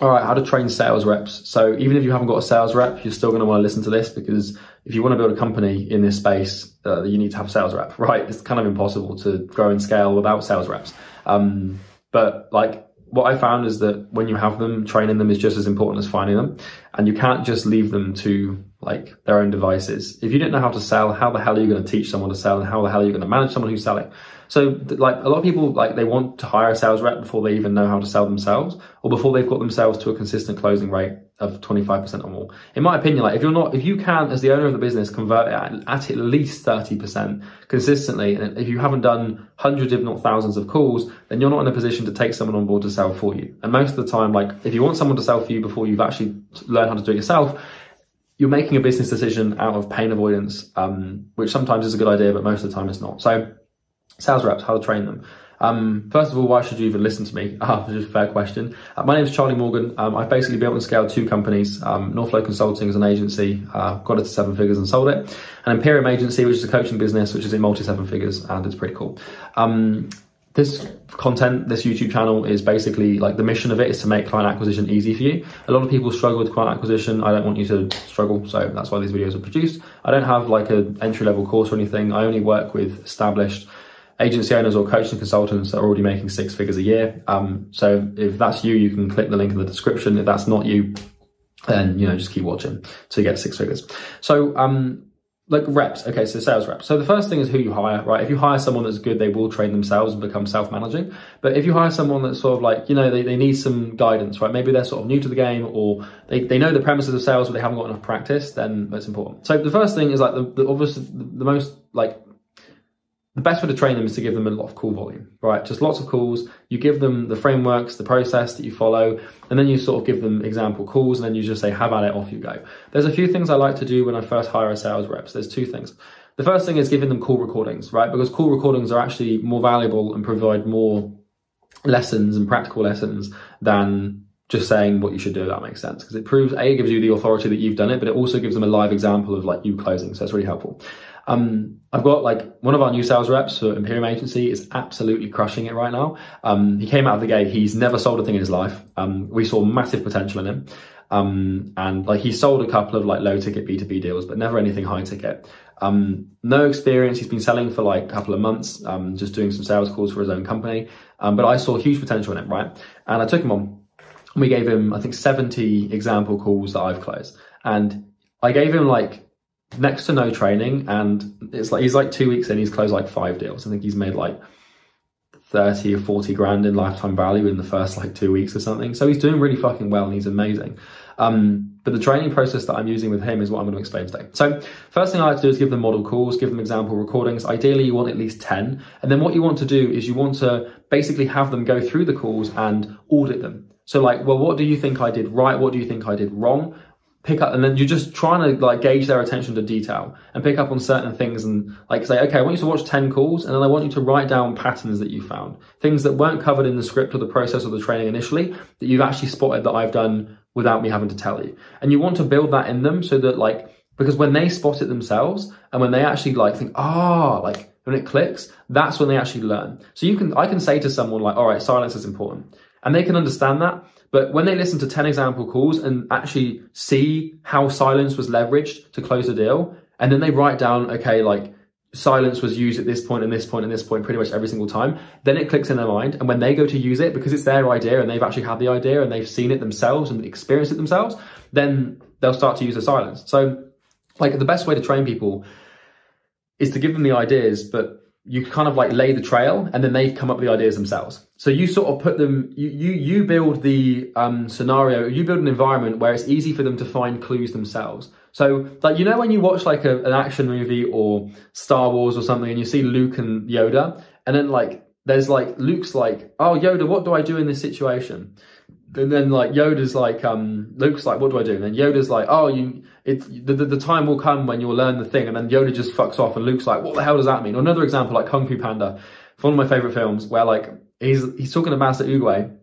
all right, how to train sales reps. So even if you haven't got a sales rep, you're still going to want to listen to this because if you want to build a company in this space, uh, you need to have a sales rep, right? It's kind of impossible to grow and scale without sales reps. Um, but like what I found is that when you have them, training them is just as important as finding them. And you can't just leave them to like their own devices. If you don't know how to sell, how the hell are you going to teach someone to sell and how the hell are you going to manage someone who's selling? So like a lot of people like they want to hire a sales rep before they even know how to sell themselves or before they've got themselves to a consistent closing rate of 25% or more. In my opinion, like if you're not, if you can as the owner of the business convert at, at at least 30% consistently, and if you haven't done hundreds if not thousands of calls, then you're not in a position to take someone on board to sell for you. And most of the time, like if you want someone to sell for you before you've actually learned how to do it yourself, you're making a business decision out of pain avoidance, um, which sometimes is a good idea, but most of the time it's not. So sales reps, how to train them. Um, first of all, why should you even listen to me? Ah, which a fair question. Uh, my name is Charlie Morgan. Um, I've basically built and scaled two companies. Um, Northflow Consulting is an agency, uh, got it to seven figures and sold it. And Imperium Agency, which is a coaching business, which is in multi seven figures, and it's pretty cool. Um, this content, this YouTube channel is basically like the mission of it is to make client acquisition easy for you. A lot of people struggle with client acquisition. I don't want you to struggle, so that's why these videos are produced. I don't have like an entry level course or anything. I only work with established agency owners or coaching consultants that are already making six figures a year. Um, so if that's you, you can click the link in the description. If that's not you, then you know just keep watching to get six figures. So um, like reps, okay, so sales reps. So the first thing is who you hire, right? If you hire someone that's good, they will train themselves and become self-managing. But if you hire someone that's sort of like, you know, they, they need some guidance, right? Maybe they're sort of new to the game or they, they know the premises of sales, but they haven't got enough practice, then that's important. So the first thing is like the, the obviously the, the most like the best way to train them is to give them a lot of call volume, right? Just lots of calls. You give them the frameworks, the process that you follow, and then you sort of give them example calls, and then you just say, have at it, off you go. There's a few things I like to do when I first hire a sales reps. There's two things. The first thing is giving them call recordings, right? Because call recordings are actually more valuable and provide more lessons and practical lessons than just saying what you should do, that makes sense. Because it proves, A, it gives you the authority that you've done it, but it also gives them a live example of like you closing. So it's really helpful. Um, I've got like one of our new sales reps for Imperium Agency is absolutely crushing it right now. Um, he came out of the gate. He's never sold a thing in his life. Um, we saw massive potential in him. Um, and like he sold a couple of like low ticket B2B deals, but never anything high ticket. Um, no experience. He's been selling for like a couple of months, um, just doing some sales calls for his own company. but I saw huge potential in him, right? And I took him on. We gave him, I think, 70 example calls that I've closed. And I gave him like next to no training, and it's like he's like two weeks in, he's closed like five deals. I think he's made like 30 or 40 grand in lifetime value in the first like two weeks or something. So he's doing really fucking well and he's amazing. Um, but the training process that I'm using with him is what I'm going to explain today. So first thing I like to do is give them model calls, give them example recordings. Ideally, you want at least 10. And then what you want to do is you want to basically have them go through the calls and audit them. So like, well, what do you think I did right? What do you think I did wrong? Pick up and then you're just trying to like gauge their attention to detail and pick up on certain things and like say okay i want you to watch 10 calls and then i want you to write down patterns that you found things that weren't covered in the script or the process or the training initially that you've actually spotted that i've done without me having to tell you. And you want to build that in them so that like because when they spot it themselves and when they actually like think ah oh, like when it clicks that's when they actually learn. So you can i can say to someone like all right silence is important and they can understand that but when they listen to 10 example calls and actually see how silence was leveraged to close a deal, and then they write down, okay, like silence was used at this point and this point and this point pretty much every single time, then it clicks in their mind. And when they go to use it, because it's their idea and they've actually had the idea and they've seen it themselves and experienced it themselves, then they'll start to use the silence. So, like, the best way to train people is to give them the ideas, but you kind of like lay the trail and then they come up with the ideas themselves. So you sort of put them, you you, you build the um, scenario, you build an environment where it's easy for them to find clues themselves. So like, you know, when you watch like a, an action movie or Star Wars or something and you see Luke and Yoda and then like, there's like, Luke's like, oh Yoda, what do I do in this situation? And then like Yoda's like, um, Luke's like, what do I do? And then Yoda's like, oh, you, it, the, the, time will come when you'll learn the thing. And then Yoda just fucks off and Luke's like, what the hell does that mean? Or another example, like Kung Fu Panda, one of my favorite films where like, he's, he's talking to Master Oogway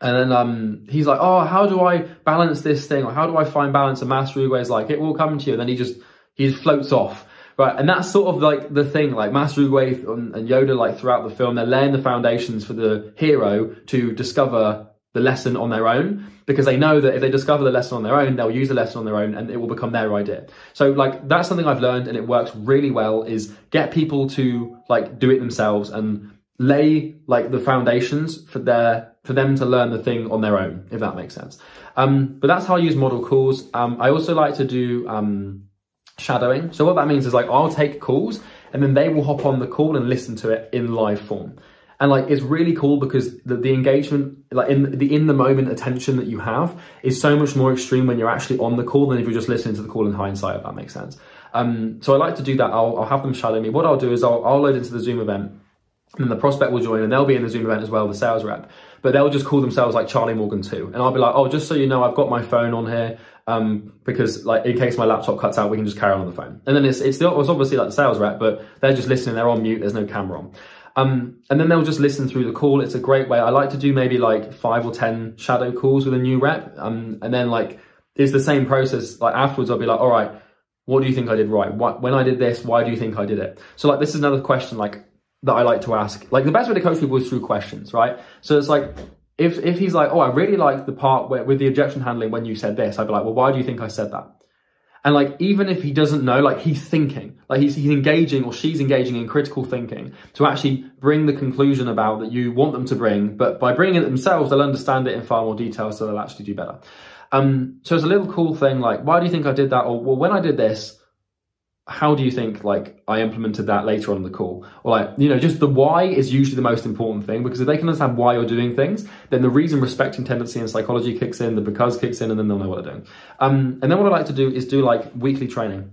and then um, he's like, oh, how do I balance this thing? Or how do I find balance? And Master Oogway's like, it will come to you. And then he just, he just floats off. Right, and that's sort of like the thing, like Master Oogway and Yoda, like throughout the film, they're laying the foundations for the hero to discover the lesson on their own. because they know that if they discover the lesson on their own, they'll use the lesson on their own and it will become their idea. So like that's something I've learned and it works really well is get people to like do it themselves and lay like the foundations for their for them to learn the thing on their own, if that makes sense. Um, but that's how I use model calls. Um, I also like to do um, shadowing. So what that means is like I'll take calls and then they will hop on the call and listen to it in live form. And like it's really cool because the, the engagement, like in the in the moment attention that you have is so much more extreme when you're actually on the call than if you're just listening to the call in hindsight, if that makes sense. Um, so I like to do that. I'll, I'll have them shadow me. What I'll do is I'll, I'll load into the Zoom event and the prospect will join and they'll be in the Zoom event as well, the sales rep. But they'll just call themselves like Charlie Morgan too. And I'll be like, oh, just so you know, I've got my phone on here um, because like in case my laptop cuts out, we can just carry on on the phone. And then it's it's, the, it's obviously like the sales rep, but they're just listening. They're on mute. There's no camera on. Um, and then they'll just listen through the call. It's a great way. I like to do maybe like five or ten shadow calls with a new rep, um, and then like it's the same process. Like afterwards, I'll be like, all right, what do you think I did right? What, when I did this, why do you think I did it? So like this is another question like that I like to ask. Like the best way to coach people is through questions, right? So it's like if if he's like, oh, I really like the part where with the objection handling when you said this, I'd be like, well, why do you think I said that? And like even if he doesn't know, like he's thinking, like he's, he's engaging or she's engaging in critical thinking to actually bring the conclusion about that you want them to bring, but by bringing it themselves, they'll understand it in far more detail, so they'll actually do better. Um, so it's a little cool thing, like why do you think I did that? Or well, when I did this, how do you think like I implemented that later on in the call? Or like, you know, just the why is usually the most important thing because if they can understand why you're doing things, then the reason respecting tendency and psychology kicks in, the because kicks in, and then they'll know what they're doing. Um, and then what I like to do is do like weekly training.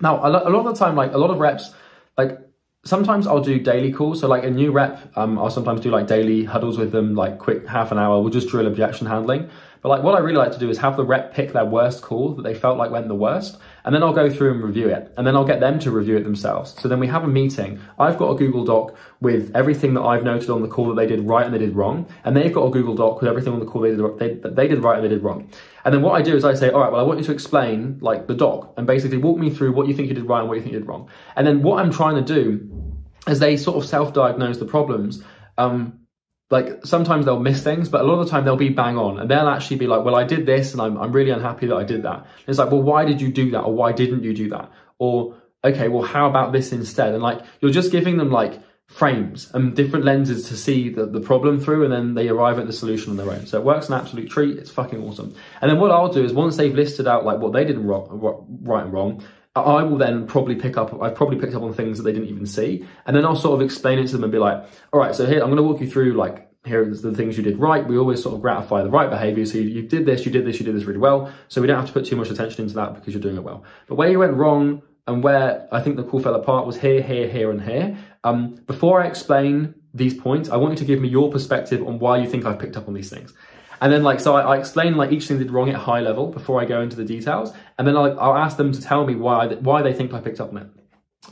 Now, a lot, of the time, like a lot of reps, like sometimes I'll do daily calls. So like a new rep, um, I'll sometimes do like daily huddles with them, like quick half an hour. We'll just drill objection handling. But like what I really like to do is have the rep pick their worst call that they felt like went the worst, and then I'll go through and review it, and then I'll get them to review it themselves. So then we have a meeting. I've got a Google Doc with everything that I've noted on the call that they did right and they did wrong, and they've got a Google Doc with everything on the call they did they, they did right and they did wrong. And then what I do is I say, all right, well, I want you to explain like the doc and basically walk me through what you think you did right and what you think you did wrong. And then what I'm trying to do is they sort of self-diagnose the problems. Um, like sometimes they'll miss things, but a lot of the time they'll be bang on and they'll actually be like, well, I did this and I'm, I'm really unhappy that I did that. And it's like, well, why did you do that? Or why didn't you do that? Or, okay, well, how about this instead? And like, you're just giving them like frames and different lenses to see the, the problem through and then they arrive at the solution on their own. So it works an absolute treat. It's fucking awesome. And then what I'll do is once they've listed out like what they did wrong, right and wrong, I will then probably pick up, I've probably picked up on things that they didn't even see. And then I'll sort of explain it to them and be like, all right, so here, I'm going to walk you through like, here are the things you did right. We always sort of gratify the right behavior. So you, you did this, you did this, you did this really well. So we don't have to put too much attention into that because you're doing it well. But where you went wrong and where I think the call fell apart was here, here, here, and here. Um, before I explain these points, I want you to give me your perspective on why you think I've picked up on these things. And then like, so I, I, explain like each thing they did wrong at high level before I go into the details. And then I'll, I'll ask them to tell me why, why they think I picked up on it.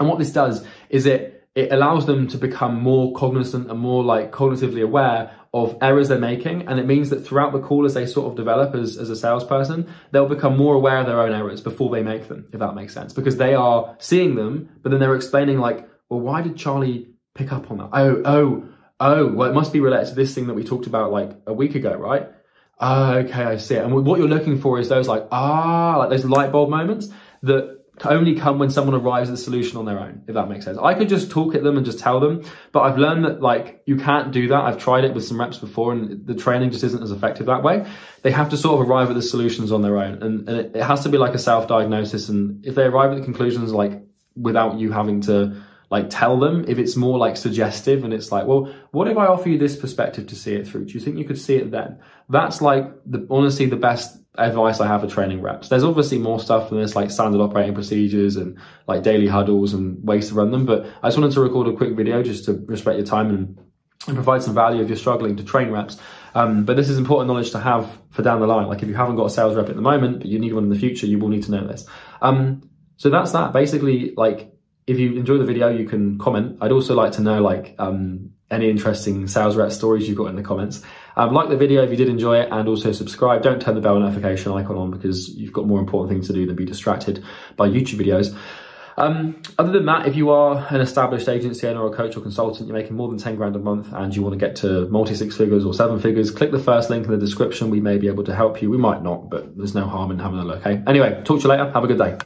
And what this does is it, it allows them to become more cognizant and more like cognitively aware of errors they're making. And it means that throughout the call, as they sort of develop as, as a salesperson, they'll become more aware of their own errors before they make them, if that makes sense. Because they are seeing them, but then they're explaining like, well, why did Charlie pick up on that? Oh, oh, oh, well, it must be related to this thing that we talked about like a week ago, right? Oh, okay, I see it. And what you're looking for is those like, ah, like those light bulb moments that only come when someone arrives at the solution on their own, if that makes sense. I could just talk at them and just tell them, but I've learned that like you can't do that. I've tried it with some reps before and the training just isn't as effective that way. They have to sort of arrive at the solutions on their own and, and it, it has to be like a self-diagnosis. And if they arrive at the conclusions like without you having to like tell them if it's more like suggestive and it's like well what if i offer you this perspective to see it through do you think you could see it then that's like the honestly the best advice i have for training reps there's obviously more stuff than this like standard operating procedures and like daily huddles and ways to run them but i just wanted to record a quick video just to respect your time and and provide some value if you're struggling to train reps. Um, but this is important knowledge to have for down the line. Like if you haven't got a sales rep at the moment, but you need one in the future, you will need to know this. Um, so that's that. Basically, like if you enjoy the video, you can comment. I'd also like to know like um, any interesting sales rep stories you've got in the comments. Um, like the video if you did enjoy it and also subscribe. Don't turn the bell notification icon on because you've got more important things to do than be distracted by YouTube videos. Um, other than that, if you are an established agency owner or coach or consultant, you're making more than 10 grand a month and you want to get to multi six figures or seven figures, click the first link in the description. We may be able to help you. We might not, but there's no harm in having a look. Okay. Anyway, talk to you later. Have a good day.